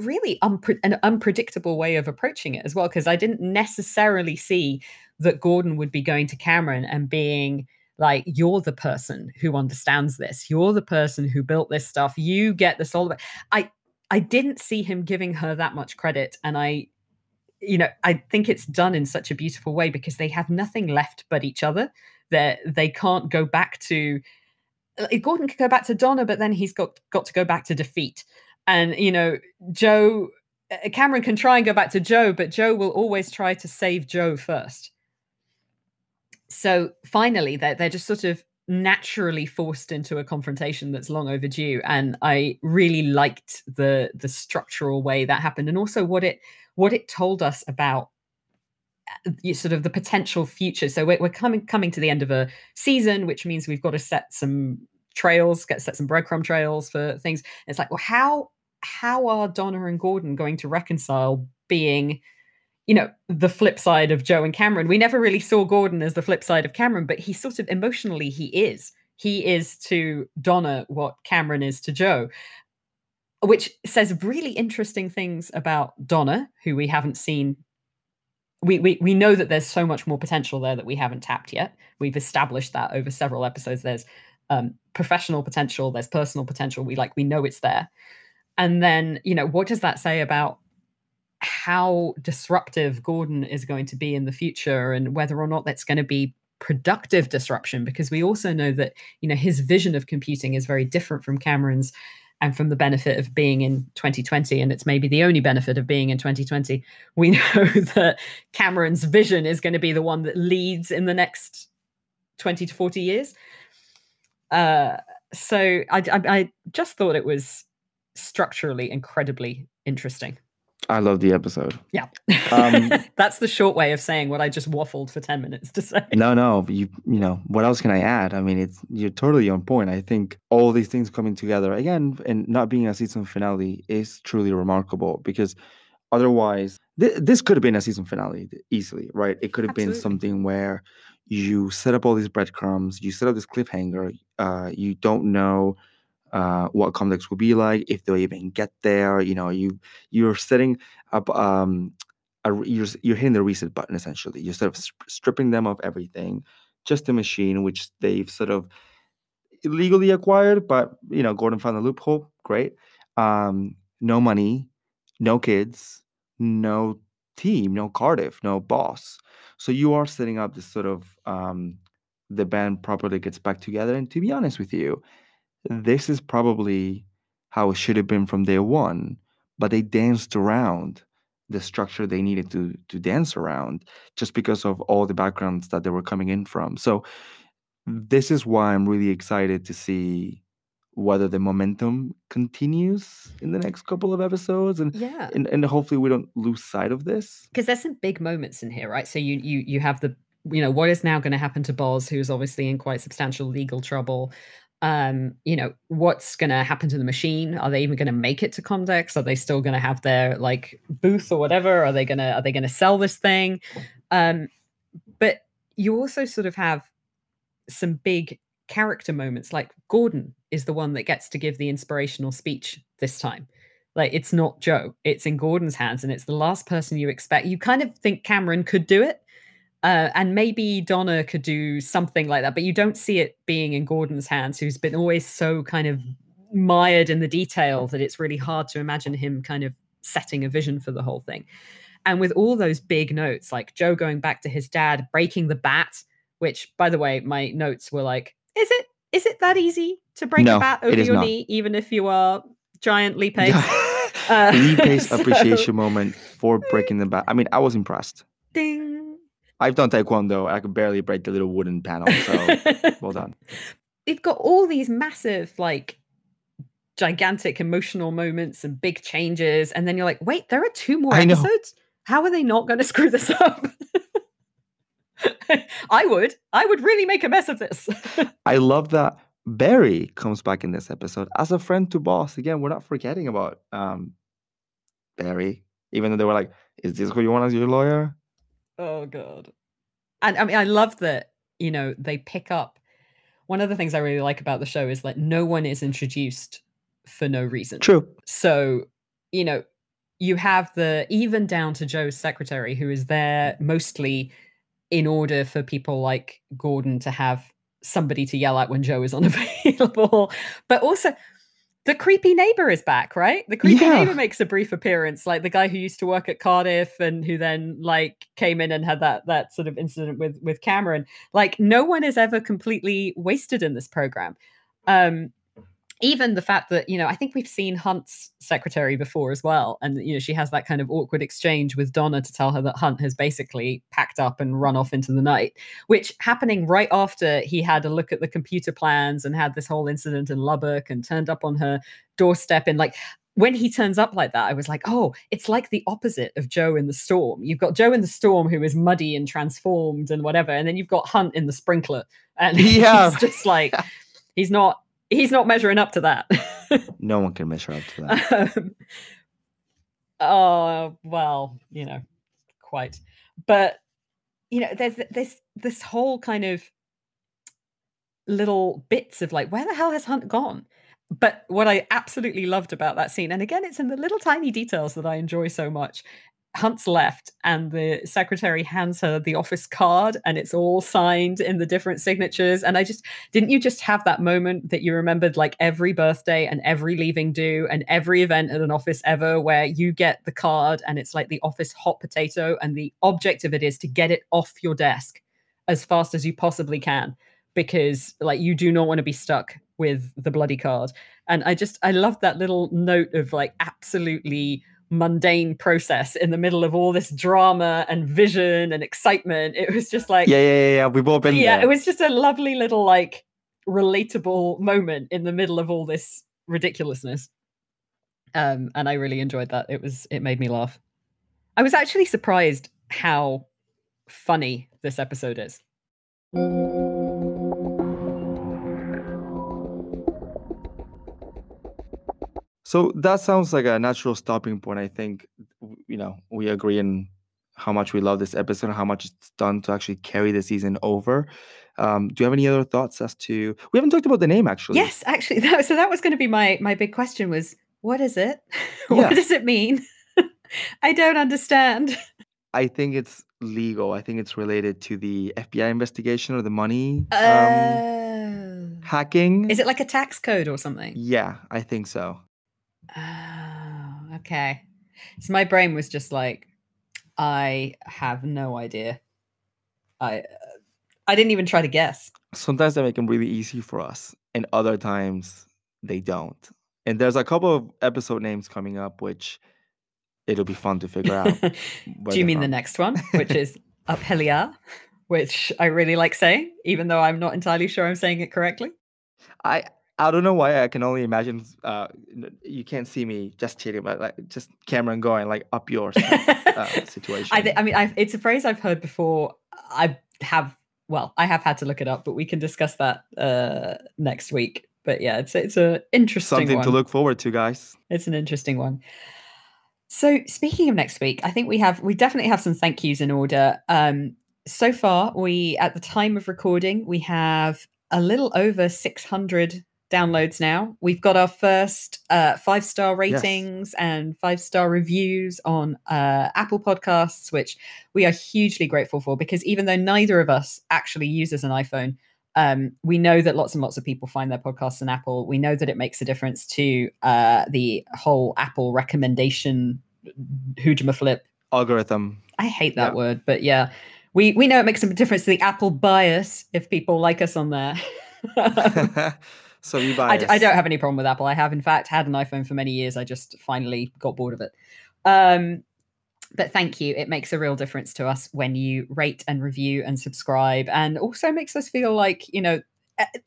really unpre- an unpredictable way of approaching it as well, because I didn't necessarily see that Gordon would be going to Cameron and being like you're the person who understands this you're the person who built this stuff you get this all i I didn't see him giving her that much credit. And I, you know, I think it's done in such a beautiful way because they have nothing left but each other. That they can't go back to. Uh, Gordon can go back to Donna, but then he's got got to go back to defeat. And you know, Joe uh, Cameron can try and go back to Joe, but Joe will always try to save Joe first. So finally, they're, they're just sort of naturally forced into a confrontation that's long overdue and i really liked the the structural way that happened and also what it what it told us about uh, sort of the potential future. So we're, we're coming coming to the end of a season which means we've got to set some trails get set some breadcrumb trails for things. It's like well how how are donna and gordon going to reconcile being you know, the flip side of Joe and Cameron. We never really saw Gordon as the flip side of Cameron, but he sort of emotionally he is. He is to Donna what Cameron is to Joe, which says really interesting things about Donna, who we haven't seen. We, we we know that there's so much more potential there that we haven't tapped yet. We've established that over several episodes. There's um, professional potential, there's personal potential. We like we know it's there. And then, you know, what does that say about how disruptive Gordon is going to be in the future and whether or not that's going to be productive disruption because we also know that you know his vision of computing is very different from Cameron's and from the benefit of being in 2020 and it's maybe the only benefit of being in 2020 we know that Cameron's vision is going to be the one that leads in the next 20 to 40 years. Uh so I, I, I just thought it was structurally incredibly interesting I love the episode. Yeah. Um, That's the short way of saying what I just waffled for 10 minutes to say. No, no, you you know, what else can I add? I mean, it's you're totally on point. I think all these things coming together again and not being a season finale is truly remarkable because otherwise th- this could have been a season finale easily, right? It could have Absolutely. been something where you set up all these breadcrumbs, you set up this cliffhanger, uh, you don't know uh, what Comdex will be like if they'll even get there. You know, you you're setting up um, a, you're you're hitting the reset button essentially. You're sort of stripping them of everything, just a machine which they've sort of illegally acquired. But you know, Gordon found a loophole. Great. Um, no money, no kids, no team, no Cardiff, no Boz. So you are setting up this sort of um, the band properly gets back together. And to be honest with you, this is probably how it should have been from day one, but they danced around the structure they needed to to dance around just because of all the backgrounds that they were coming in from. So this is why I'm really excited to see whether the momentum continues in the next couple of episodes and yeah. and, and hopefully we don't lose sight of this. Because there's some big moments in here right? So you you you have the you know what is now going to happen to Boz who's obviously in quite substantial legal trouble um you know what's going to happen to the machine? Are they even going to make it to comdex? Are they still going to have their like booth or whatever? Are they going to are they going to sell this thing? Um but you also sort of have some big character moments like gordon is the one that gets to give the inspirational speech this time. Like it's not joe it's in gordon's hands and it's the last person you expect you kind of think cameron could do it uh, and maybe Donna could do something like that, but you don't see it being in Gordon's hands, who's been always so kind of mired in the detail that it's really hard to imagine him kind of setting a vision for the whole thing. And with all those big notes, like Joe going back to his dad, breaking the bat, which, by the way, my notes were like, is it is it that easy to break no, a bat over your not. knee, even if you are giant Lee Pace? uh, Lee Pace so, appreciation moment for breaking the bat. I mean, I was impressed. Ding I've done taekwondo. I could barely break the little wooden panel. So well done. They've got all these massive, like, gigantic emotional moments and big changes, and then you're like, wait, there are two more I know. episodes. How are they not going to screw this up? I would. I would really make a mess of this. I love that Barry comes back in this episode as a friend to Boz. Again, we're not forgetting about um, Barry, even though they were like, "Is this who you want as your lawyer?" Oh god. And I mean I love that, you know, they pick up one of the things I really like about the show is that no one is introduced for no reason. True. So, you know, you have the even down to Joe's secretary who is there mostly in order for people like Gordon to have somebody to yell at when Joe is unavailable. But also the creepy neighbor is back, right? The creepy Yeah. neighbor makes a brief appearance, like the guy who used to work at Cardiff and who then like came in and had that that sort of incident with with Cameron. Like no one is ever completely wasted in this program. Um even the fact that you know i think we've seen hunt's secretary before as well and you know she has that kind of awkward exchange with donna to tell her that hunt has basically packed up and run off into the night which happening right after he had a look at the computer plans and had this whole incident in lubbock and turned up on her doorstep and like when he turns up like that, I was like, oh, it's like the opposite of Joe in the storm. You've got Joe in the storm who is muddy and transformed and whatever, and then you've got Hunt in the sprinkler, and Yeah. he's just like, he's not, he's not measuring up to that. No one can measure up to that. um, oh well, you know, quite. But you know, there's this this whole kind of little bits of like, where the hell has Hunt gone? But what I absolutely loved about that scene, and again, it's in the little tiny details that I enjoy so much. Hunt's left, and the secretary hands her the office card, and it's all signed in the different signatures. And I just didn't you just have that moment that you remembered like every birthday and every leaving do and every event at an office ever where you get the card and it's like the office hot potato, and the object of it is to get it off your desk as fast as you possibly can because like you do not want to be stuck with the bloody card. And I just I love that little note of like absolutely mundane process in the middle of all this drama and vision and excitement. It was just like yeah, yeah, yeah, yeah. We've all been yeah, there. it was just a lovely little like relatable moment in the middle of all this ridiculousness. Um, and I really enjoyed that. It was it made me laugh. I was actually surprised how funny this episode is. So that sounds like a natural stopping point. I think, you know, we agree in how much we love this episode and how much it's done to actually carry the season over. Um, do you have any other thoughts as to? We haven't talked about the name actually. Yes, actually, that, so that was going to be my my big question was what is it? what Yeah. does it mean? I don't understand. I think it's legal. I think it's related to the FBI investigation or the money um, Oh. hacking. Is it like a tax code or something? Yeah, I think so. Oh, okay. So my brain was just like, I have no idea. I uh, I didn't even try to guess. Sometimes they make them really easy for us, and other times they don't. And there's a couple of episode names coming up, which it'll be fun to figure out. Do you mean the next one, which is Up Helly Aa, which I really like saying, even though I'm not entirely sure I'm saying it correctly? I I don't know why I can only imagine. Uh, you can't see me just cheating, but like just Cameron going like up yours uh, situation. I, th- I mean, I've, it's a phrase I've heard before. I have, well, I have had to look it up, but we can discuss that uh, next week. But yeah, it's it's a interesting Something one. to look forward to, guys. It's an interesting one. So speaking of next week, I think we have we definitely have some thank yous in order. Um, so far, we at the time of recording, we have a little over 600 downloads now. We've got our first uh, five star ratings and five star reviews on uh, Apple Podcasts, which we are hugely grateful for because even though neither of us actually uses an iPhone, um, we know that lots and lots of people find their podcasts on Apple. We know that it makes a difference to uh, the whole Apple recommendation flip. Algorithm. I hate that Yeah. word, but yeah, we we know it makes a difference to the Apple bias if people like us on there. so I, buy. d- I don't have any problem with Apple. I have, in fact, had an iPhone for many years. I just finally got bored of it. Um, but thank you. It makes a real difference to us when you rate and review and subscribe, and also makes us feel like, you know,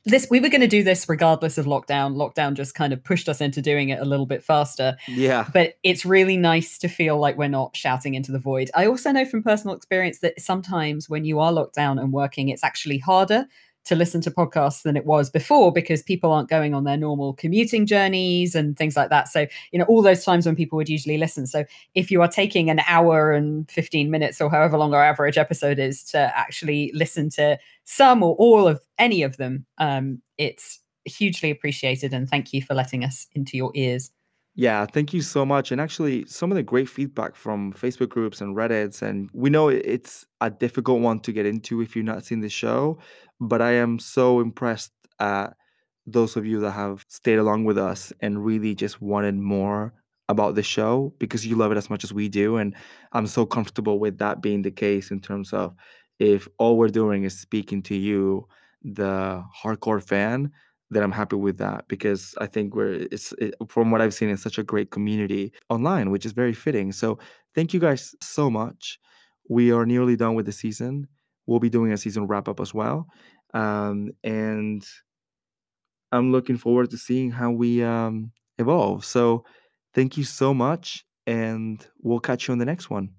this we were going to do this regardless of lockdown lockdown just kind of pushed us into doing it a little bit faster yeah but it's really nice to feel like we're not shouting into the void i also know from personal experience that sometimes when you are locked down and working it's actually harder to listen to podcasts than it was before because people aren't going on their normal commuting journeys and things like that. So, you know, all those times when people would usually listen. So, if you are taking an hour and 15 minutes or however long our average episode is to actually listen to some or all of any of them, um, it's hugely appreciated. And thank you for letting us into your ears. Yeah, thank you so much. And actually, some of the great feedback from Facebook groups and Reddits, and we know it's a difficult one to get into if you've not seen the show, but I am so impressed at those of you that have stayed along with us and really just wanted more about the show because you love it as much as we do. And I'm so comfortable with that being the case in terms of if all we're doing is speaking to you, the hardcore fan, that I'm happy with that because I think we're it's it, from what I've seen it's such a great community online, which is very fitting. So thank you guys so much. We are nearly done with the season. We'll be doing a season wrap up as well, um, and I'm looking forward to seeing how we um, evolve. So thank you so much, and we'll catch you on the next one.